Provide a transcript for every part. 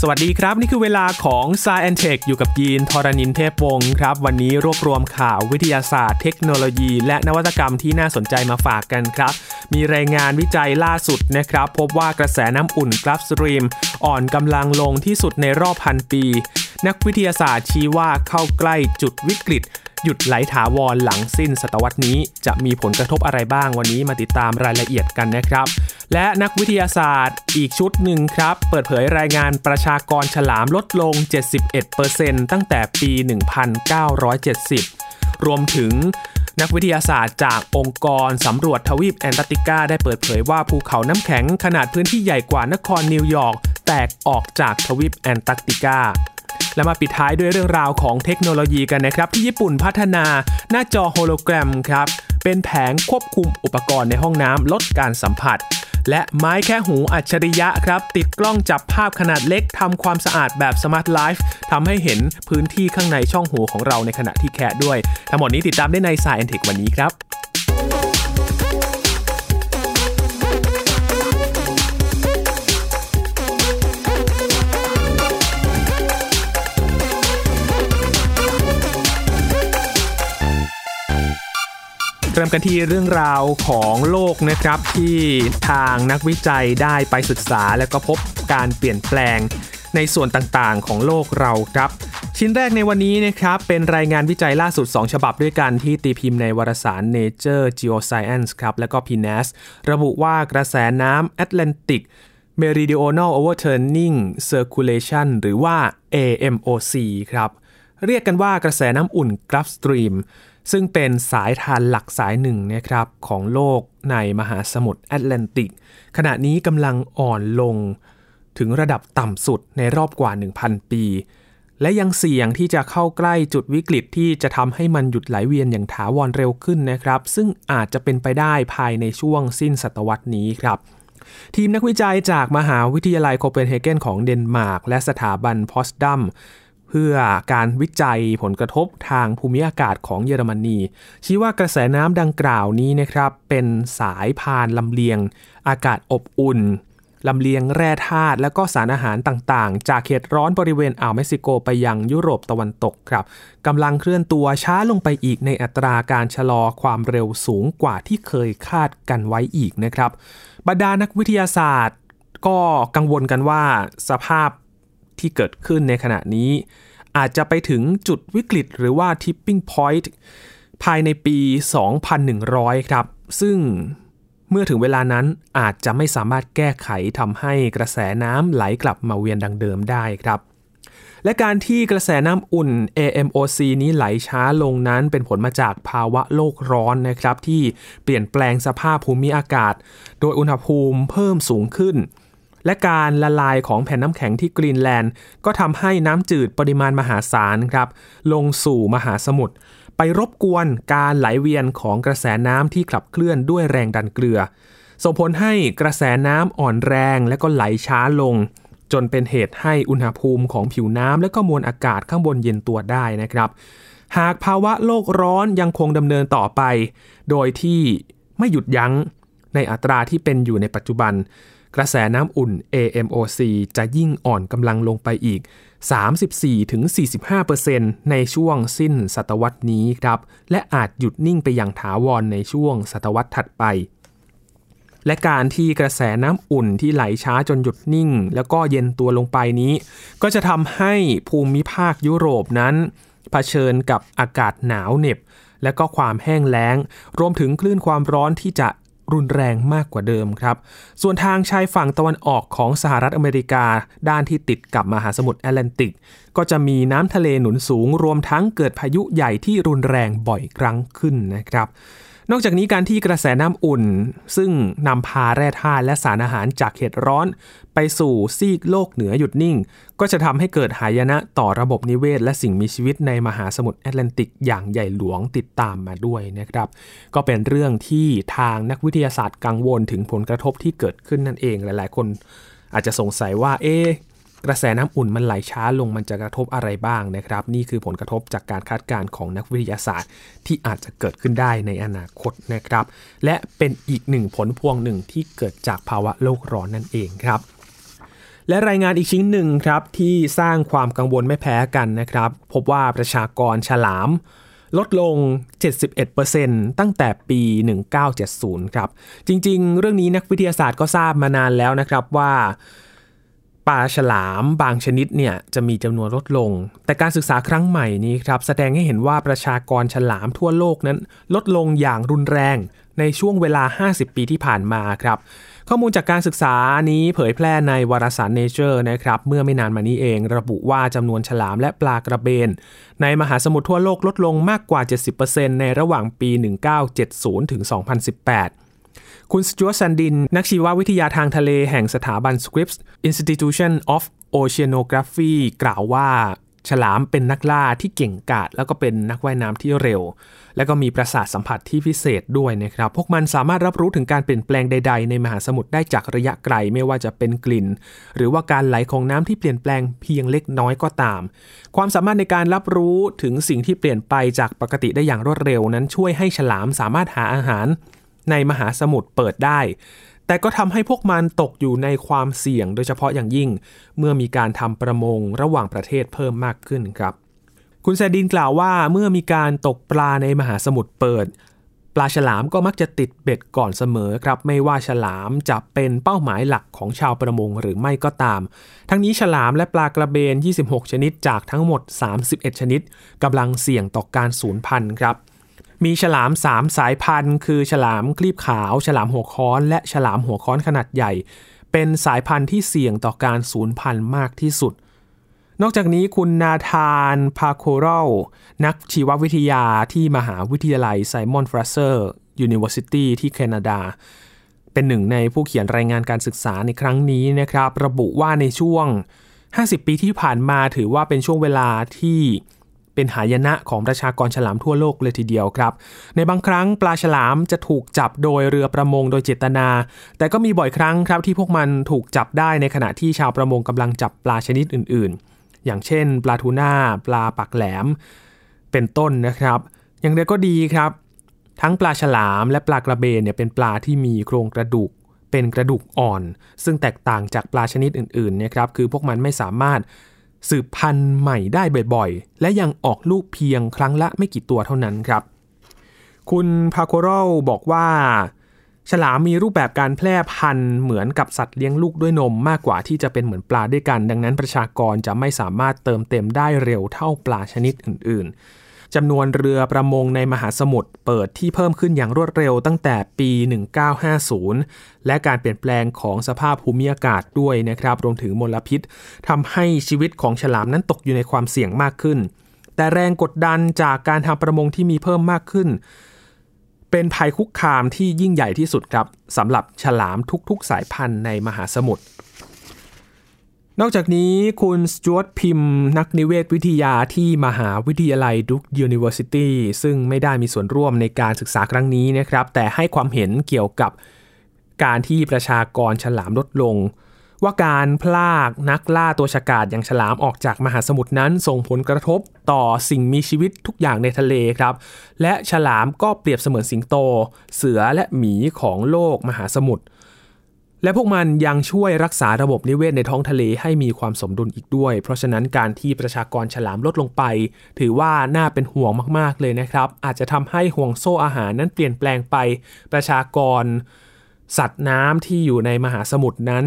สวัสดีครับ นี่คือเวลาของ s ายแอนเทคอยู่กับยีนทรณินเทพวงศ์ครับ วันนี้รวบรวมข่าววิทยาศาสตร์ เทคโนโลยี และนวัตกรรมที่น่าสนใจมาฝากกันครับ มีรายงานวิจัยล่าสุดนะครับ พบว่ากระแสน้ำอุ่น Gulf Stream อ่อนกำลังลงที่สุดในรอบพันปี นักวิทยาศาสตร์ชี้ว่าเข้าใกล้จุดวิกฤต หยุดไหลถาวรหลังสิ้นศตวรรษนี้ จะมีผลกระทบอะไรบ้างวันนี้มาติดตามรายละเอียดกันนะครับ และนักวิทยาศาสตร์อีกชุดหนึ่งครับ เปิดเผยรายงานประชากรฉลามลดลง 71%ตั้งแต่ปี 1970 รวมถึงนักวิทยาศาสตร์จากองค์กรสำรวจทวีปแอนตาร์กติกาได้เปิดเผยว่าภูเขาน้ำแข็งขนาดพื้นที่ใหญ่กว่านครนิวยอร์กแตกออกจากทวีปแอนตาร์กติกา และมาปิดท้ายด้วยเรื่องราวของเทคโนโลยีกันนะครับ ที่ญี่ปุ่นพัฒนาหน้าจอโฮโลแกรมครับเป็นแผงควบคุมอุปกรณ์ในห้องน้ำลดการสัมผัส และไม้แคะหูอัจฉริยะครับ ติดกล้องจับภาพขนาดเล็กทำความสะอาดแบบ smart life ทำให้เห็นพื้นที่ข้างในช่องหูของเราในขณะที่แคะด้วย ทั้งหมดนี้ติดตามได้ใน Sci and Tech วันนี้ครับ เริ่มกันที่เรื่องราวของโลกนะครับที่ทางนักวิจัยได้ไปศึกษา และก็พบการเปลี่ยนแปลงในส่วนต่างๆ ของโลกเราครับ ชิ้นแรกในวันนี้นะครับเป็นรายงานวิจัยล่าสุด 2 ฉบับด้วยกันที่ตีพิมพ์ในวารสาร Nature Geoscience ครับและก็ PNAS ระบุว่ากระแสน้ำแอตแลนติก Meridional Overturning Circulation หรือว่า AMOC ครับ เรียกกันว่ากระแสน้ำอุ่น Gulf Stream ซึ่งเป็นสายธารหลักสายหนึ่งนะครับของโลกในมหาสมุทรแอตแลนติก ขณะนี้กำลังอ่อนลงถึงระดับต่ำสุดในรอบกว่า 1,000 ปี และยังเสี่ยงที่จะเข้าใกล้จุดวิกฤตที่จะทำให้มันหยุดไหลเวียนอย่างถาวรเร็วขึ้นนะครับ ซึ่งอาจจะเป็นไปได้ภายในช่วงสิ้นศตวรรษนี้ครับทีมนักวิจัยจากมหาวิทยาลัยโคเปนเฮเกนของเดนมาร์กและสถาบันพอตสดัม พื่อการวิจัยผลกระทบทางภูมิอากาศของเยอรมนีชี้ว่ากระแสน้ำดังกล่าวนี้นะครับ เป็นสายพานลำเลียง อากาศอบอุ่นลำเลียงแร่ธาตุและก็สารอาหารต่างๆ จากเขตร้อนบริเวณอ่าวเม็กซิโกไปยังยุโรปตะวันตกครับกำลังเคลื่อนตัวช้าลงไปอีกในอัตราการชะลอความเร็วสูงกว่าที่เคยคาดกันไว้อีกนะครับบรรดานักวิทยาศาสตร์ ก็กังวลกันว่าสภาพ ที่เกิดขึ้นในขณะนี้ อาจจะไปถึงจุดวิกฤตหรือว่า tipping point ภายในปี 2100 ครับ ซึ่งเมื่อถึงเวลานั้นอาจจะไม่สามารถแก้ไขทำให้กระแสน้ำไหลกลับมาเวียนดังเดิมได้ครับ และการที่กระแสน้ำอุ่น AMOC นี้ไหลช้าลงนั้นเป็นผลมาจากภาวะโลกร้อนนะครับ ที่เปลี่ยนแปลงสภาพภูมิอากาศ โดยอุณหภูมิเพิ่มสูงขึ้น และการละลายของแผ่นน้ำแข็งที่กรีนแลนด์ ก็ทำให้น้ำจืดปริมาณมหาศาลครับ ลงสู่มหาสมุทรไปรบกวนการไหลเวียนของกระแสน้ำที่ขับเคลื่อนด้วยแรงดันเกลือ ส่งผลให้กระแสน้ำอ่อนแรงและก็ไหลช้าลง จนเป็นเหตุให้อุณหภูมิของผิวน้ำและก็มวลอากาศข้างบนเย็นตัวได้นะครับ หากภาวะโลกร้อนยังคงดำเนินต่อไป โดยที่ไม่หยุดยั้งในอัตราที่เป็นอยู่ในปัจจุบัน กระแสน้ำอุ่น AMOC จะยิ่งอ่อนกำลังลงไปอีก 34-45%ในช่วงสิ้นศตวรรษนี้ครับ และอาจหยุดนิ่งไปอย่างถาวรในช่วงศตวรรษถัดไป และการที่กระแสน้ำอุ่นที่ไหลช้าจนหยุดนิ่ง แล้วก็เย็นตัวลงไปนี้ ก็จะทำให้ภูมิภาคยุโรปนั้นเผชิญกับอากาศหนาวเหน็บและก็ความแห้งแล้ง รวมถึงคลื่นความร้อนที่จะ รุนแรงมากกว่าเดิมครับ ส่วนทางชายฝั่งตะวันออกของสหรัฐอเมริกา ด้านที่ติดกับมหาสมุทรแอตแลนติก ก็จะมีน้ำทะเลหนุนสูงรวมทั้งเกิดพายุใหญ่ที่รุนแรงบ่อยครั้งขึ้นนะครับ นอกจากนี้การที่กระแสน้ำอุ่น ซึ่งนำพาแร่ธาตุและสารอาหารจากเขตร้อน ไปสู่ซีกโลกเหนือหยุดนิ่ง ก็จะทำให้เกิดหายนะต่อระบบนิเวศ และสิ่งมีชีวิตในมหาสมุทรแอตแลนติกอย่างใหญ่หลวงติดตามมาด้วยนะครับ ก็เป็นเรื่องที่ทางนักวิทยาศาสตร์กังวลถึงผลกระทบที่เกิดขึ้นนั่นเองหลาย ๆ คนอาจจะสงสัยว่าเอ๊ กระแสน้ำอุ่นมันไหลช้าลงมันจะกระทบอะไรบ้างนะครับ นี่คือผลกระทบจากการคาดการณ์ของนักวิทยาศาสตร์ ที่อาจจะเกิดขึ้นได้ในอนาคตนะครับ และเป็นอีกหนึ่งผลพวงหนึ่งที่เกิดจากภาวะโลกร้อนนั่นเองครับและรายงานอีกชิ้นหนึ่งครับที่สร้างความกังวลไม่แพ้กันนะครับ พบว่าประชากรฉลาม ลดลง 71%ตั้งแต่ปี 1970 ครับ จริงๆ เรื่องนี้นักวิทยาศาสตร์ก็ทราบมานานแล้วนะครับว่า ปลาฉลามบางชนิดเนี่ยจะมีจำนวนลดลง แต่การศึกษาครั้งใหม่นี้ครับแสดงให้เห็นว่าประชากรฉลามทั่วโลกนั้น ลดลงอย่างรุนแรงในช่วงเวลา 50 ปีที่ผ่านมาครับ ข้อมูลจากการศึกษานี้เผยแพร่ในวารสาร Nature นะครับ เมื่อไม่นานมานี้เอง ระบุว่าจำนวนฉลามและปลากระเบน ในมหาสมุทรทั่วโลกลดลงมากกว่า 70%ในระหว่างปี 1970ถึง2018 คุณสจวตซันดิน นักชีววิทยาทางทะเลแห่งสถาบัน Scripps Institution of Oceanography กล่าวว่าฉลามเป็นนักล่าที่เก่งกาจแล้วก็เป็นนักว่ายน้ำที่เร็ว และก็มีประสาทสัมผัสที่พิเศษด้วยนะครับ พวกมันสามารถรับรู้ถึงการเปลี่ยนแปลงใด ๆ ในมหาสมุทรได้จากระยะไกลไม่ว่าจะเป็นกลิ่น หรือว่าการไหลของน้ำที่เปลี่ยนแปลงเพียงเล็กน้อยก็ตาม ความสามารถในการรับรู้ถึงสิ่งที่เปลี่ยนไปจากปกติได้อย่างรวดเร็วนั้นช่วยให้ฉลามสามารถหาอาหาร ในมหาสมุทรเปิดได้ แต่ก็ทำให้พวกมันตกอยู่ในความเสี่ยงโดยเฉพาะอย่างยิ่ง เมื่อมีการทำประมงระหว่างประเทศเพิ่มมากขึ้นครับ คุณแซดินกล่าวว่าเมื่อมีการตกปลาในมหาสมุทรเปิดปลาฉลามก็มักจะติดเบ็ดก่อนเสมอครับ ไม่ว่าฉลามจะเป็นเป้าหมายหลักของชาวประมงหรือไม่ก็ตาม ทั้งนี้ฉลามและปลากระเบน 26 ชนิดจากทั้งหมด 31 ชนิดกำลังเสี่ยงต่อการสูญพันธุ์ครับ มีฉลาม3สายพันธุ์ คือฉลามคลีบขาว ฉลามหัวค้อน และฉลามหัวค้อนขนาดใหญ่ เป็นสายพันธุ์ที่เสี่ยงต่อการสูญพันธุ์มากที่สุด นอกจากนี้คุณนาธานพาคูโรนักชีววิทยาที่มหาวิทยาลัย Simon Fraser University ที่แคนาดา เป็นหนึ่งในผู้เขียนรายงานการศึกษาในครั้งนี้นะครับ ระบุว่าในช่วง 50 ปีที่ผ่านมาถือว่าเป็นช่วงเวลาที่ เป็นหายนะของประชากรฉลามทั่วโลกเลยทีเดียวครับ ในบางครั้งปลาฉลามจะถูกจับโดยเรือประมงโดยเจตนา แต่ก็มีบ่อยครั้งครับที่พวกมันถูกจับได้ในขณะที่ชาวประมงกำลังจับปลาชนิดอื่นๆ อย่างเช่น ปลาทูน่า ปลาปักแหลม เป็นต้นนะครับ อย่างไรก็ดีครับ ทั้งปลาฉลามและปลากระเบนเนี่ยเป็นปลาที่มีโครงกระดูกเป็นกระดูกอ่อน ซึ่งแตกต่างจากปลาชนิดอื่นๆนะครับคือพวกมันไม่สามารถ สืบพันธุ์ใหม่ได้บ่อยๆ และยังออกลูกเพียงครั้งละไม่กี่ตัวเท่านั้นครับ คุณพาโครลบอกว่า ฉลามมีรูปแบบการแพร่พันธุ์เหมือนกับสัตว์เลี้ยงลูกด้วยนมมากกว่าที่จะเป็นเหมือนปลาด้วยกัน ดังนั้นประชากรจะไม่สามารถเติมเต็มได้เร็วเท่าปลาชนิดอื่นๆ จำนวนเรือประมงในมหาสมุทรเปิดที่เพิ่มขึ้นอย่างรวดเร็วตั้งแต่ปี 1950 และการเปลี่ยนแปลงของสภาพภูมิอากาศด้วยนะครับ รวมถึงมลพิษทำให้ชีวิตของฉลามนั้นตกอยู่ในความเสี่ยงมากขึ้น แต่แรงกดดันจากการทำประมงที่มีเพิ่มมากขึ้น เป็นภัยคุกคามที่ยิ่งใหญ่ที่สุดครับสำหรับฉลามทุกๆสายพันธุ์ในมหาสมุทร นอกจากนี้คุณสจวตพิมม์ นักนิเวศวิทยาที่มหาวิทยาลัย Duke University ซึ่งไม่ได้มีส่วนร่วมในการศึกษาครั้งนี้นะครับ แต่ให้ความเห็นเกี่ยวกับการที่ประชากรฉลามลดลง ว่าการพรากนักล่าตัวฉกาจอย่างฉลามออกจากมหาสมุทรนั้น ส่งผลกระทบต่อสิ่งมีชีวิตทุกอย่างในทะเลครับ และฉลามก็เปรียบเสมือนสิงโต เสือและหมีของโลกมหาสมุทร และพวกมันยังช่วยรักษาระบบนิเวศในท้องทะเลให้มีความสมดุลอีกด้วย เพราะฉะนั้นการที่ประชากรฉลามลดลงไป ถือว่าน่าเป็นห่วงมากๆเลยนะครับ อาจจะทำให้ห่วงโซ่อาหารนั้นเปลี่ยนแปลงไป ประชากร สัตว์น้ำที่อยู่ในมหาสมุทรนั้น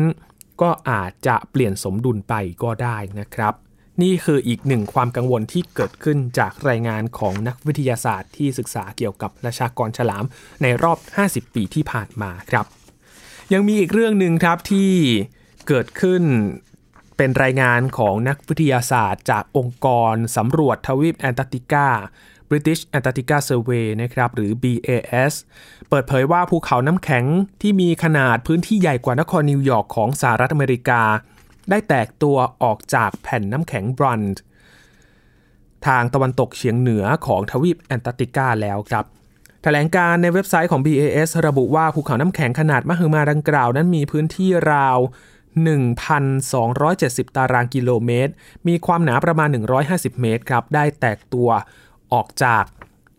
ก็อาจจะเปลี่ยนสมดุลไปก็ได้นะครับ นี่คืออีกหนึ่งความกังวลที่เกิดขึ้นจากรายงานของนักวิทยาศาสตร์ที่ศึกษาเกี่ยวกับประชากรฉลามในรอบ 50 ปีที่ผ่านมาครับ ยังมีอีกเรื่องหนึ่งครับที่เกิดขึ้นเป็นรายงานของนักวิทยาศาสตร์ จากองค์กรสำรวจทวีปแอนตาร์กติกา British Antarctica Survey นะครับหรือ BAS เปิดเผยว่าภูเขาน้ำแข็งที่มีขนาดพื้นที่ใหญ่กว่านครนิวยอร์กของสหรัฐอเมริกา ได้แตกตัวออกจากแผ่นน้ำแข็งบรันด์ทางตะวันตกเฉียงเหนือของทวีปแอนตาร์กติกาแล้วครับ ถลงการในเว็บไซต์ของ BAS ระบุว่าภูเขาน้ำแข็งขนาดมหึมาดังกล่าว นั้นมีพื้นที่ราว 1,270 ตารางกิโลเมตร มีความหนาประมาณ 150 เมตรครับ ได้แตกตัวออกจาก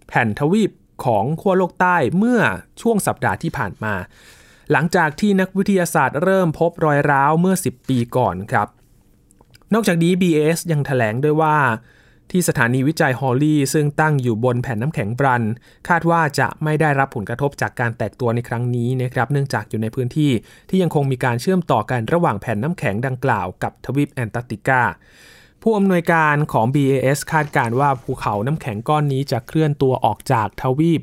แผ่นทวีปของขั้วโลกใต้เมื่อช่วงสัปดาห์ที่ผ่านมา หลังจากที่นักวิทยาศาสตร์เริ่มพบรอยร้าวเมื่อ 10 ปีก่อนครับ นอกจากนี้ BAS ยังถแถลงด้วยว่า ที่สถานีวิจัยฮอลลี่ซึ่งตั้งอยู่บนแผ่นน้ำแข็งบรัน คาดว่าจะไม่ได้รับผลกระทบจากการแตกตัวในครั้งนี้นะครับเนื่องจากอยู่ในพื้นที่ที่ยังคงมีการเชื่อมต่อกันระหว่างแผ่นน้ำแข็งดังกล่าวกับทวีปแอนตาร์กติกาผู้อำนวยการของ BAS คาดการว่าภูเขาน้ำแข็งก้อนนี้จะเคลื่อนตัวออกจากทวีป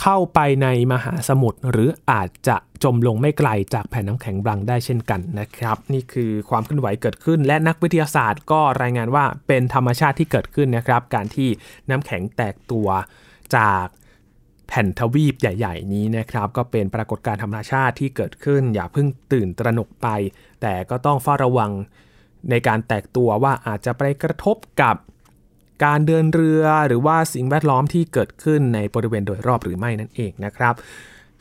เข้าไปในมหาสมุทรหรืออาจจะจมลงไม่ไกลจากแผ่นน้ำแข็งบรังได้เช่นกันนะครับ นี่คือความเคลื่อนไหวเกิดขึ้น และนักวิทยาศาสตร์ก็รายงานว่าเป็นธรรมชาติที่เกิดขึ้นนะครับ การที่น้ำแข็งแตกตัวจากแผ่นทวีปใหญ่ ๆ นี้นะครับ ก็เป็นปรากฏการณ์ธรรมชาติที่เกิดขึ้น อย่าเพิ่งตื่นตระหนกไป แต่ก็ต้องเฝ้าระวังในการแตกตัวว่าอาจจะไปกระทบกับ การเดินเรือหรือว่าสิ่งแวดล้อมที่เกิดขึ้นในบริเวณโดยรอบหรือไม่นั่นเองนะครับ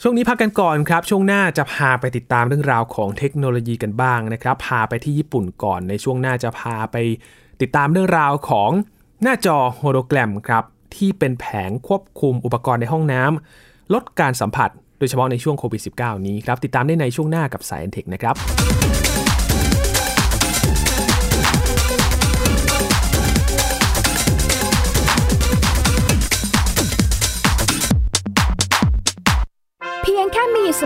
ช่วงนี้พักกันก่อนครับ ช่วงหน้าจะพาไปติดตามเรื่องราวของเทคโนโลยีกันบ้างนะครับ พาไปที่ญี่ปุ่นก่อนในช่วงหน้าจะพาไปติดตามเรื่องราวของหน้าจอโฮโลแกรมครับที่เป็นแผงควบคุมอุปกรณ์ในห้องน้ำลดการสัมผัส โดยเฉพาะในช่วงโควิด -19 นี้ครับ ติดตามได้ในช่วงหน้ากับสายเอ็นเทคนะครับ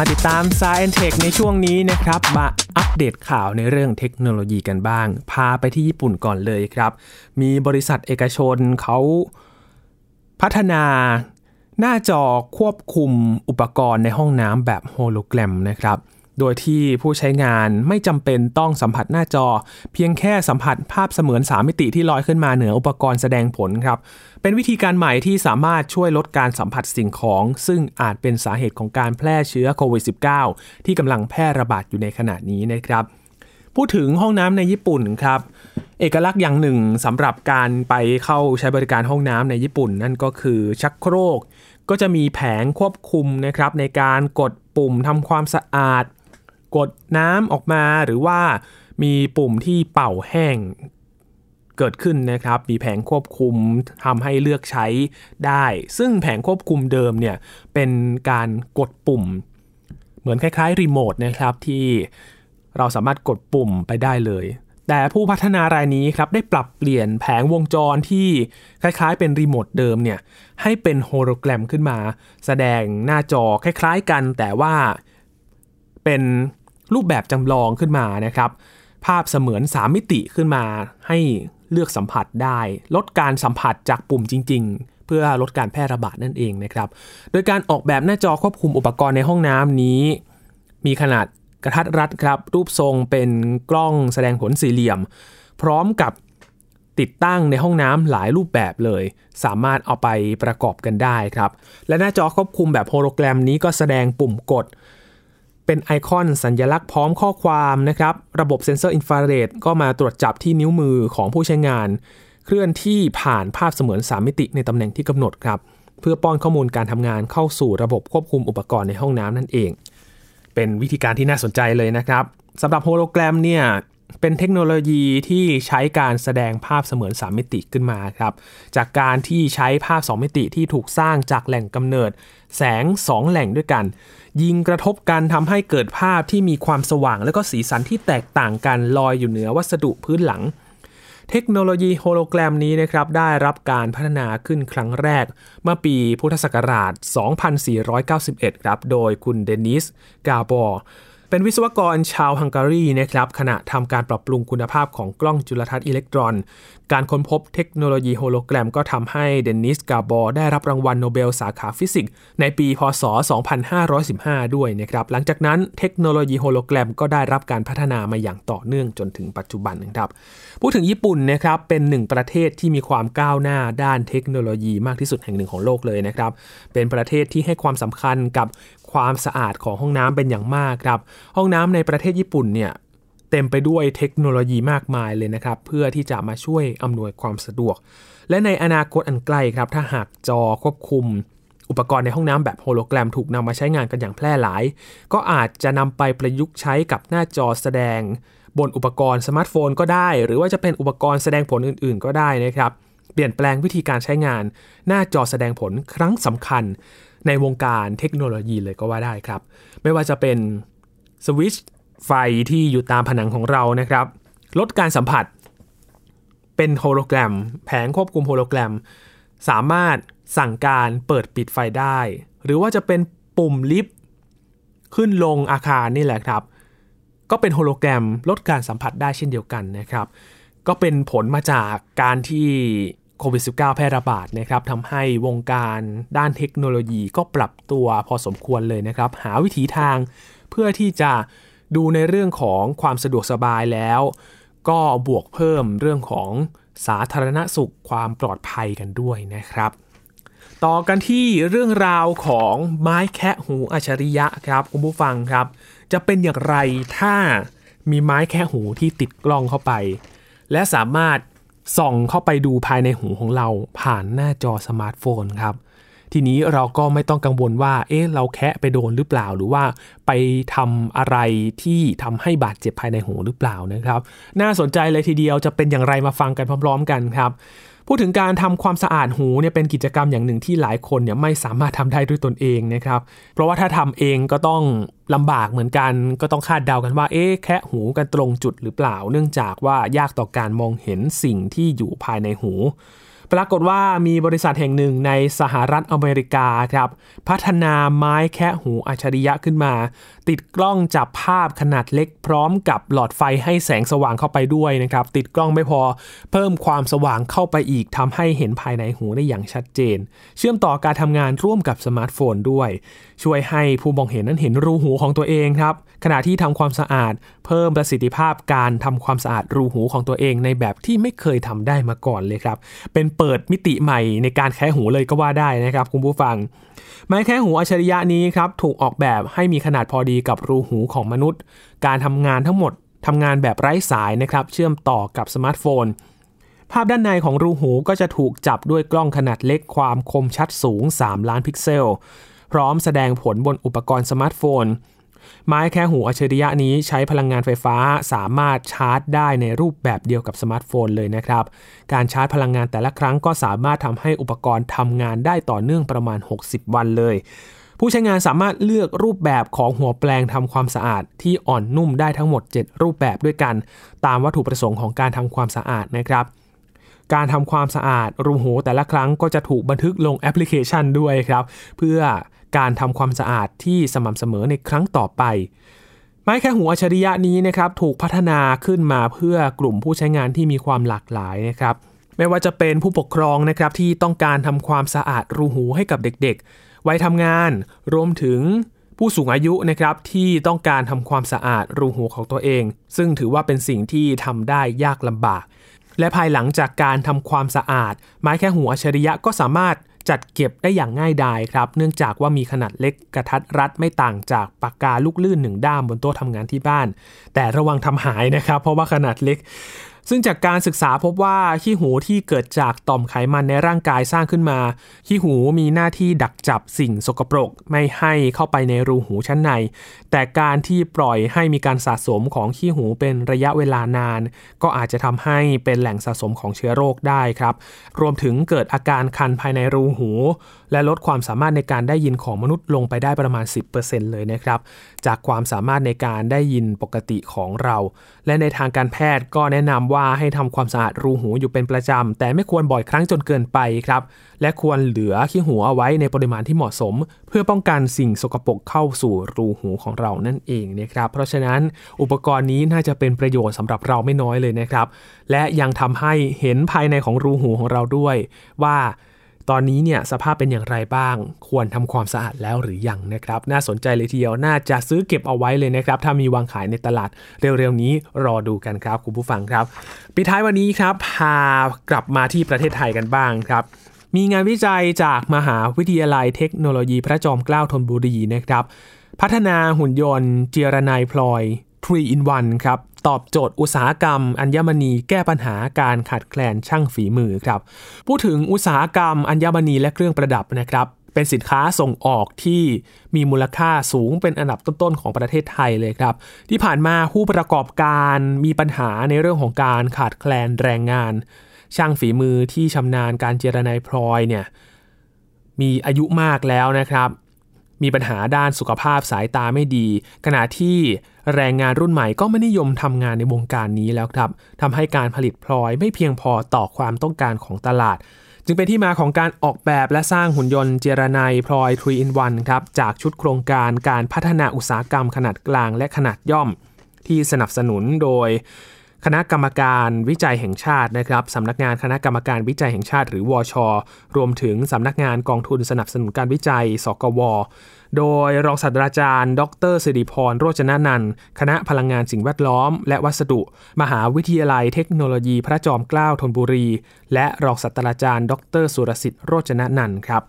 มาติดตาม s าย e n Tech ในช่วงนี้นะครับ มาอัปเดตข่าวในเรื่องเทคโนโลยีกันบ้าง พาไปที่ญี่ปุ่นก่อนเลยครับ มีบริษัทเอกชนเขาพัฒนาหน้าจอควบคุมอุปกรณ์ในห้องน้ำแบบโฮโลแกรมนะครับ โดยที่ผู้ใช้งานไม่จำเป็นต้องสัมผัสหน้าจอ เพียงแค่สัมผัสภาพเสมือน 3 มิติที่ลอยขึ้นมาเหนืออุปกรณ์แสดงผลครับเป็นวิธีการใหม่ที่สามารถช่วยลดการสัมผัสสิ่งของ ซึ่งอาจเป็นสาเหตุของการแพร่เชื้อโควิด -19 ที่กำลังแพร่ระบาดอยู่ในขณะนี้นะครับ พูดถึงห้องน้ำในญี่ปุ่นครับเอกลักษณ์อย่างหนึ่งสำหรับการไปเข้าใช้บริการห้องน้ำในญี่ปุ่น นั่นก็คือชักโครก ก็จะมีแผงควบคุมนะครับในการกดปุ่มทำความสะอาด กดน้ำออกมาหรือว่ามีปุ่มที่เป่าแห้งเกิดขึ้นนะครับ มีแผงควบคุมทำให้เลือกใช้ได้ ซึ่งแผงควบคุมเดิมเนี่ยเป็นการกดปุ่ม เหมือนคล้ายๆรีโมทนะครับที่เราสามารถกดปุ่มไปได้เลย แต่ผู้พัฒนารายนี้ครับได้ปรับเปลี่ยนแผงวงจรที่คล้ายๆ เป็นรีโมทเดิมเนี่ยให้เป็นโฮโลแกรมขึ้นมา แสดงหน้าจอคล้ายๆกัน แต่ว่าเป็น รูปแบบจำลองขึ้นมานะครับ ภาพเสมือน 3 มิติขึ้นมาให้เลือกสัมผัสได้ ลดการสัมผัสจากปุ่มจริง ๆ เพื่อลดการแพร่ระบาดนั่นเองนะครับ โดยการออกแบบหน้าจอควบคุมอุปกรณ์ในห้องน้ำนี้ มีขนาดกระทัดรัดครับ รูปทรงเป็นกล้องแสดงผลสี่เหลี่ยม พร้อมกับติดตั้งในห้องน้ำหลายรูปแบบเลย สามารถเอาไปประกอบกันได้ครับ และหน้าจอควบคุมแบบโฮโลแกรมนี้ก็แสดงปุ่มกด เป็นไอคอนสัญลักษณ์พร้อมข้อความนะครับ ระบบเซ็นเซอร์อินฟราเรดก็มาตรวจจับที่นิ้วมือของผู้ใช้งาน เคลื่อนที่ผ่านภาพเสมือน 3 มิติในตำแหน่งที่กำหนดครับ เพื่อป้อนข้อมูลการทำงานเข้าสู่ระบบควบคุมอุปกรณ์ในห้องน้ำนั่นเอง เป็นวิธีการที่น่าสนใจเลยนะครับสำหรับโฮโลแกรมเนี่ย เป็นเทคโนโลยีที่ใช้การแสดงภาพเสมือน 3 มิติขึ้นมาครับ จากการที่ใช้ภาพ 2 มิติที่ถูกสร้างจากแหล่งกำเนิด แสง 2 แหล่งด้วยกัน ยิงกระทบกันทำให้เกิดภาพที่มีความสว่าง และก็สีสันที่แตกต่างกันลอยอยู่เหนือวัสดุพื้นหลัง เทคโนโลยีโฮโลแกรมนี้นะครับได้รับการพัฒนาขึ้นครั้งแรก เมื่อปีพุทธศักราช 2491 ครับ โดยคุณเดนิส กาบอร์ เป็นวิศวกรชาวฮังการีนะครับขณะทำการปรับปรุงคุณภาพของกล้องจุลทรรศน์อิเล็กตรอน การค้นพบเทคโนโลยีโฮโลแกรมก็ทำให้เดนิสกาบอร์ได้รับรางวัลโนเบลสาขาฟิสิกส์ในปีพศ 2515 ด้วยนะครับ หลังจากนั้นเทคโนโลยีโฮโลแกรมก็ได้รับการพัฒนามาอย่างต่อเนื่องจนถึงปัจจุบันนะครับ พูดถึงญี่ปุ่นนะครับเป็นหนึ่งประเทศที่มีความก้าวหน้าด้านเทคโนโลยีมากที่สุดแห่งหนึ่งของโลกเลยนะครับ เป็นประเทศที่ให้ความสำคัญกับความสะอาดของห้องน้ำเป็นอย่างมากครับ ห้องน้ำในประเทศญี่ปุ่นเนี่ย เต็มไปด้วยเทคโนโลยีมากมายเลยนะครับ เพื่อที่จะมาช่วยอำนวยความสะดวก และในอนาคตอันใกล้ครับ ถ้าหากจอควบคุม อุปกรณ์ในห้องน้ำแบบโฮโลแกรมถูกนำมาใช้งานกันอย่างแพร่หลาย ก็อาจจะนำไปประยุกต์ใช้กับหน้าจอแสดง บนอุปกรณ์สมาร์ทโฟนก็ได้ หรือว่าจะเป็นอุปกรณ์แสดงผลอื่น ๆ ก็ได้นะครับ เปลี่ยนแปลงวิธีการใช้งาน หน้าจอแสดงผลครั้งสำคัญ ในวงการเทคโนโลยีเลยก็ว่าได้ครับ ไม่ว่าจะเป็นสวิตช์ ไฟที่อยู่ตามผนังของเรานะครับ ลดการสัมผัส เป็นโฮโลแกรม แผงควบคุมโฮโลแกรม สามารถสั่งการเปิดปิดไฟได้ หรือว่าจะเป็นปุ่มลิฟต์ขึ้นลงอาคารนี่แหละครับ ก็เป็นโฮโลแกรมลดการสัมผัสได้เช่นเดียวกันนะครับ ก็เป็นผลมาจากการที่โควิด -19 แพร่ระบาดนะครับทำให้วงการด้านเทคโนโลยีก็ปรับตัวพอสมควรเลยนะครับ หาวิถีทางเพื่อที่จะ ดูในเรื่องของความสะดวกสบายแล้ว ก็บวกเพิ่มเรื่องของสาธารณสุขความปลอดภัยกันด้วยนะครับ ต่อกันที่เรื่องราวของไม้แคะหูอัจฉริยะครับคุณผู้ฟังครับ จะเป็นอย่างไรถ้ามีไม้แคะหูที่ติดกล้องเข้าไป และสามารถส่องเข้าไปดูภายในหูของเราผ่านหน้าจอสมาร์ทโฟนครับ ทีนี้เราก็ไม่ต้องกังวลว่า เอ๊ะ เราแคะไปโดนหรือเปล่า หรือว่าไปทำอะไรที่ทำให้บาดเจ็บภายในหูหรือเปล่านะครับ น่าสนใจเลยทีเดียวจะเป็นอย่างไรมาฟังกันพร้อม ๆ กันครับพูดถึงการทำความสะอาดหูเนี่ยเป็นกิจกรรมอย่างหนึ่งที่หลายคนเนี่ยไม่สามารถทำได้ด้วยตนเองนะครับ เพราะว่าถ้าทำเองก็ต้องลำบากเหมือนกันก็ต้องคาดเดากันว่าเอ๊ะแค่หูกันตรงจุดหรือเปล่า เนื่องจากว่ายากต่อการมองเห็นสิ่งที่อยู่ภายในหู ปรากฏว่ามีบริษัทแห่งหนึ่งในสหรัฐอเมริกาครับพัฒนาไม้แคะหูอัจฉริยะขึ้นมา ติดกล้องจับภาพขนาดเล็กพร้อมกับหลอดไฟให้แสงสว่างเข้าไปด้วยนะครับ ติดกล้องไม่พอเพิ่มความสว่างเข้าไปอีกทำให้เห็นภายในหูได้อย่างชัดเจน เชื่อมต่อการทำงานร่วมกับสมาร์ทโฟนด้วย ช่วยให้ผู้มองเห็นนั้นเห็นรูหูของตัวเองครับ ขณะที่ทำความสะอาดเพิ่มประสิทธิภาพการทำความสะอาดรูหูของตัวเองในแบบที่ไม่เคยทำได้มาก่อนเลยครับ เป็นเปิดมิติใหม่ในการแคะหูเลยก็ว่าได้นะครับคุณผู้ฟัง ไม้แคะหูอัจฉริยะนี้ครับถูกออกแบบให้มีขนาดพอดีกับรูหูของมนุษย์ การทำงานทั้งหมดทำงานแบบไร้สายนะครับเชื่อมต่อกับสมาร์ทโฟนภาพด้านในของรูหูก็จะถูกจับด้วยกล้องขนาดเล็กความคมชัดสูง 3 ล้านพิกเซล พร้อมแสดงผลบนอุปกรณ์สมาร์ทโฟน ไม้แคะหูอัจฉริยะนี้ใช้พลังงานไฟฟ้าสามารถชาร์จได้ในรูปแบบเดียวกับสมาร์ทโฟนเลยนะครับ การชาร์จพลังงานแต่ละครั้งก็สามารถทำให้อุปกรณ์ทำงานได้ต่อเนื่องประมาณ 60 วันเลยผู้ใช้งานสามารถเลือกรูปแบบของหัวแปรงทำความสะอาดที่อ่อนนุ่มได้ทั้งหมด 7 รูปแบบด้วยกัน ตามวัตถุประสงค์ของการทำความสะอาดนะครับ การทำความสะอาดรูหูแต่ละครั้งก็จะถูกบันทึกลงแอปพลิเคชันด้วยครับ เพื่อ การทำความสะอาดที่สม่ำเสมอในครั้งต่อไป ไม้แค่หูอัจฉริยะนี้นะครับถูกพัฒนาขึ้นมาเพื่อกลุ่มผู้ใช้งานที่มีความหลากหลายนะครับ ไม่ว่าจะเป็นผู้ปกครองนะครับที่ต้องการทำความสะอาดรูหูให้กับเด็กๆ ไว้ทำงานรวมถึงผู้สูงอายุนะครับที่ต้องการทำความสะอาดรูหูของตัวเอง ซึ่งถือว่าเป็นสิ่งที่ทำได้ยากลำบาก และภายหลังจากการทำความสะอาด ไม้แค่หูอัจฉริยะก็สามารถ จัดเก็บได้อย่างง่ายดายครับ เนื่องจากว่ามีขนาดเล็กกระทัดรัดไม่ต่างจากปากกาลูกลื่นหนึ่งด้ามบนโต๊ะทำงานที่บ้าน แต่ระวังทำหายนะครับ เพราะว่าขนาดเล็ก ซึ่งจากการศึกษาพบว่าขี้หูที่เกิดจากต่อมไขมันในร่างกายสร้างขึ้นมา ขี้หูมีหน้าที่ดักจับสิ่งสกปรก ไม่ให้เข้าไปในรูหูชั้นใน แต่การที่ปล่อยให้มีการสะสมของขี้หูเป็นระยะเวลานาน ก็อาจจะทำให้เป็นแหล่งสะสมของเชื้อโรคได้ครับ รวมถึงเกิดอาการคันภายในรูหู และลดความสามารถในการได้ยินของมนุษย์ลงไปได้ประมาณ 10%เลยนะครับ จากความสามารถในการได้ยินปกติของเรา และในทางการแพทย์ก็แนะนำว่าให้ทำความสะอาดรูหูอยู่เป็นประจำ แต่ไม่ควรบ่อยครั้งจนเกินไปครับ และควรเหลือขี้หูเอาไว้ในปริมาณที่เหมาะสม เพื่อป้องกันสิ่งสกปรกเข้าสู่รูหูของเรานั่นเองนะครับ เพราะฉะนั้นอุปกรณ์นี้น่าจะเป็นประโยชน์สำหรับเราไม่น้อยเลยนะครับ และยังทำให้เห็นภายในของรูหูของเราด้วย ว่า ตอนนี้เนี่ยสภาพเป็นอย่างไรบ้าง ควรทำความสะอาดแล้วหรือยังนะครับ น่าสนใจเลยทีเดียวน่าจะซื้อเก็บเอาไว้เลยนะครับ ถ้ามีวางขายในตลาดเร็วๆนี้รอดูกันครับคุณผู้ฟังครับปิดท้ายวันนี้ครับพากลับมาที่ประเทศไทยกันบ้างครับมีงานวิจัยจากมหาวิทยาลัยเทคโนโลยีพระจอมเกล้าธนบุรีนะครับ พัฒนาหุ่นยนต์เจรนายพลอย3 in 1ครับ ตอบโจทย์อุตสาหกรรม อัญมณีแก้ปัญหาการขาดแคลนช่างฝีมือครับ พูดถึงอุตสาหกรรม อัญมณีและเครื่องประดับนะครับเป็นสินค้าส่งออกที่มีมูลค่าสูงเป็นอันดับต้นๆของประเทศไทยเลยครับ ที่ผ่านมาผู้ประกอบการมีปัญหาในเรื่องของการขาดแคลนแรงงาน ช่างฝีมือที่ชำนาญการเจรนายพลอยเนี่ยมีอายุมากแล้วนะครับ มีปัญหาด้านสุขภาพสายตาไม่ดี ขณะที่ แรงงานรุ่นใหม่ก็ไม่นิยมทำงานในวงการนี้แล้วครับทำให้การผลิตพลอยไม่เพียงพอต่อความต้องการของตลาด จึงเป็นที่มาของการออกแบบและสร้างหุ่นยนต์เจรนายพลอย3 in 1ครับจากชุดโครงการการพัฒนาอุตสาหกรรมขนาดกลางและขนาดย่อม ที่สนับสนุนโดย คณะกรรมการวิจัยแห่งชาตินะครับสำนักงานคณะกรรมการวิจัยแห่งชาติ หรือวชรวมถึงสำนักงานกองทุนสนับสนุนการวิจัย สกว โดยรองศาสตราจารย์ ดรสิริพรโรจนนันท์คณะพลังงานสิ่งแวดล้อม และวัสดุ มหาวิทยาลัยเทคโนโลยีพระจอมเกล้าธนบุรี และรองศาสตราจารย์ ดรสุรสิทธิ์โรจนนันท์ครับ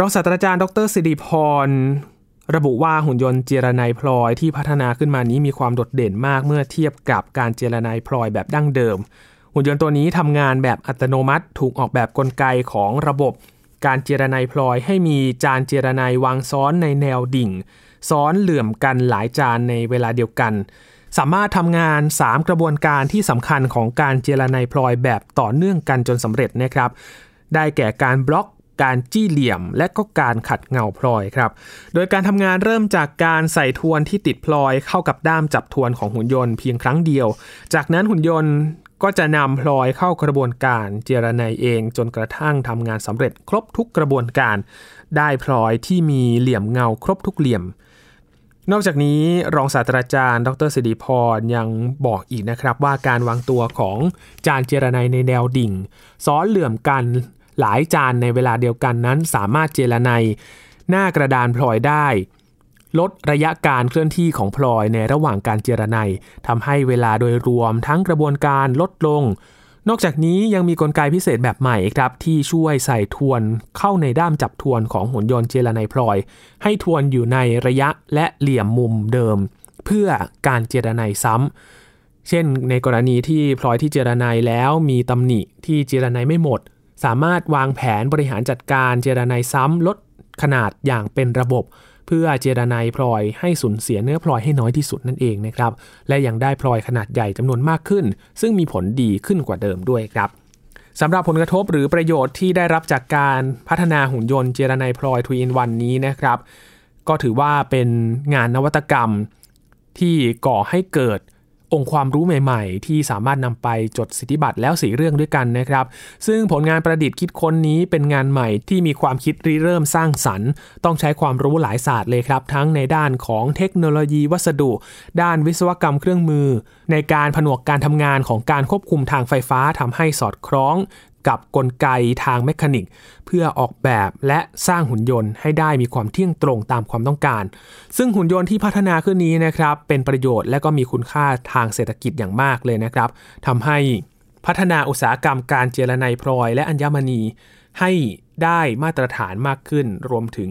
รองศาสตราจารย์ ดรสิริพร ระบุว่าหุ่นยนต์เจรไนายพลอยที่พัฒนาขึ้นมานี้มีความโดดเด่นมากเมื่อเทียบกับการเจรไนายพลอยแบบดั้งเดิม หุ่นยนต์ตัวนี้ทำงานแบบอัตโนมัติ ถูกออกแบบกลไกของระบบ การเจรไนายพลอยให้มีจานเจรไนายวางซ้อนในแนวดิ่ง ซ้อนเหลื่อมกันหลายจานในเวลาเดียวกัน สามารถทำงาน 3 กระบวนการที่สำคัญของการเจรไนายพลอยแบบต่อเนื่องกันจนสำเร็จนะครับ ได้แก่การบล็อก การจี้เหลี่ยม และก็การขัดเงาพลอยครับ โดยการทำงานเริ่มจากการใส่ทวนที่ติดพลอยเข้ากับด้ามจับทวนของหุ่นยนต์เพียงครั้งเดียว จากนั้นหุ่นยนต์ก็จะนำพลอยเข้ากระบวนการเจรไนเองจนกระทั่งทำงานสำเร็จครบทุกกระบวนการ ได้พลอยที่มีเหลี่ยมเงาครบทุกเหลี่ยม นอกจากนี้รองศาสตราจารย์ ดรสิริพรยังบอกอีกนะครับว่าการวางตัวของจานเจรไนในแนวดิ่งซ้อนเหลื่อมกัน หลายจานในเวลาเดียวกันนั้น สามารถเจรไนหน้ากระดานพลอยได้ ลดระยะการเคลื่อนที่ของพลอยในระหว่างการเจรไนทำให้เวลาโดยรวมทั้งกระบวนการลดลง นอกจากนี้ยังมีกลไกพิเศษแบบใหม่ครับ ที่ช่วยใส่ทวนเข้าในด้ามจับทวนของหุ่นยนต์เจรไนพลอย ให้ทวนอยู่ในระยะและเหลี่ยมมุมเดิม เพื่อการเจรไนซ้ำเช่นในกรณีที่พลอยที่เจรไนแล้วมีตำหนิที่เจรไนไม่หมด สามารถวางแผนบริหารจัดการเจรไนซ้ำลดขนาดอย่างเป็นระบบ เพื่อเจรไนพลอยให้สูญเสียเนื้อพลอยให้น้อยที่สุดนั่นเองนะครับ และยังได้พลอยขนาดใหญ่จำนวนมากขึ้น ซึ่งมีผลดีขึ้นกว่าเดิมด้วยครับสำหรับผลกระทบหรือประโยชน์ที่ได้รับจากการพัฒนาหุ่นยนต์เจรไนพลอยทวีนวันนี้นะครับ ก็ถือว่าเป็นงานนวัตกรรมที่ก่อให้เกิด องค์ความรู้ใหม่ๆ ที่สามารถนำไปจดสิทธิบัตรแล้วสีเรื่องด้วยกันนะครับ ซึ่งผลงานประดิษฐ์คิดค้นนี้เป็นงานใหม่ที่มีความคิดริเริ่มสร้างสรรค์ ต้องใช้ความรู้หลายศาสตร์เลยครับ ทั้งในด้านของเทคโนโลยีวัสดุ ด้านวิศวกรรมเครื่องมือ ในการผนวกการทำงานของการควบคุมทางไฟฟ้าทำให้สอดคล้อง กับกลไกทางเมคานิก เพื่อออกแบบและสร้างหุ่นยนต์ให้ได้มีความเที่ยงตรงตามความต้องการ ซึ่งหุ่นยนต์ที่พัฒนาขึ้นนี้นะครับเป็นประโยชน์และก็มีคุณค่าทางเศรษฐกิจอย่างมากเลยนะครับทำให้พัฒนาอุตสาหกรรมการเจรไนพลอย และอัญมณีให้ได้มาตรฐานมากขึ้น รวมถึง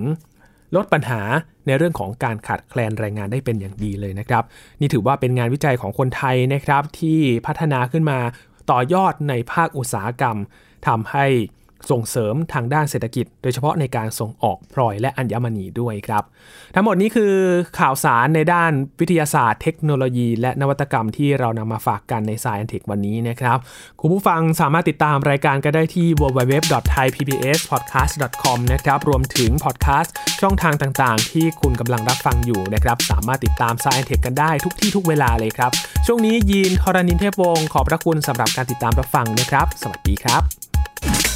ลดปัญหาในเรื่องของการขาดแคลนแรงงานได้เป็นอย่างดีเลยนะครับ นี่ถือว่าเป็นงานวิจัยของคนไทยนะครับที่พัฒนาขึ้นมา ต่อยอดในภาคอุตสาหกรรมทำให้ ส่งเสริมทางด้านเศรษฐกิจ โดยเฉพาะในการส่งออกพลอยและอัญมณีด้วยครับ ทั้งหมดนี้คือข่าวสารในด้านวิทยาศาสตร์ เทคโนโลยี และนวัตกรรมที่เรานำมาฝากกันใน Science Tech วันนี้นะครับคุณผู้ฟังสามารถติดตามรายการก็ได้ที่ www.thaipbspodcast.com นะครับรวมถึงพอดแคสต์ช่องทางต่างๆ ที่คุณกำลังรับฟังอยู่นะครับสามารถติดตาม Science Tech กันได้ทุกที่ทุกเวลาเลยครับ ช่วงนี้ยีนทรณินเทพวงศ์ขอบพระคุณสำหรับการติดตามรับฟังนะครับ สวัสดีครับ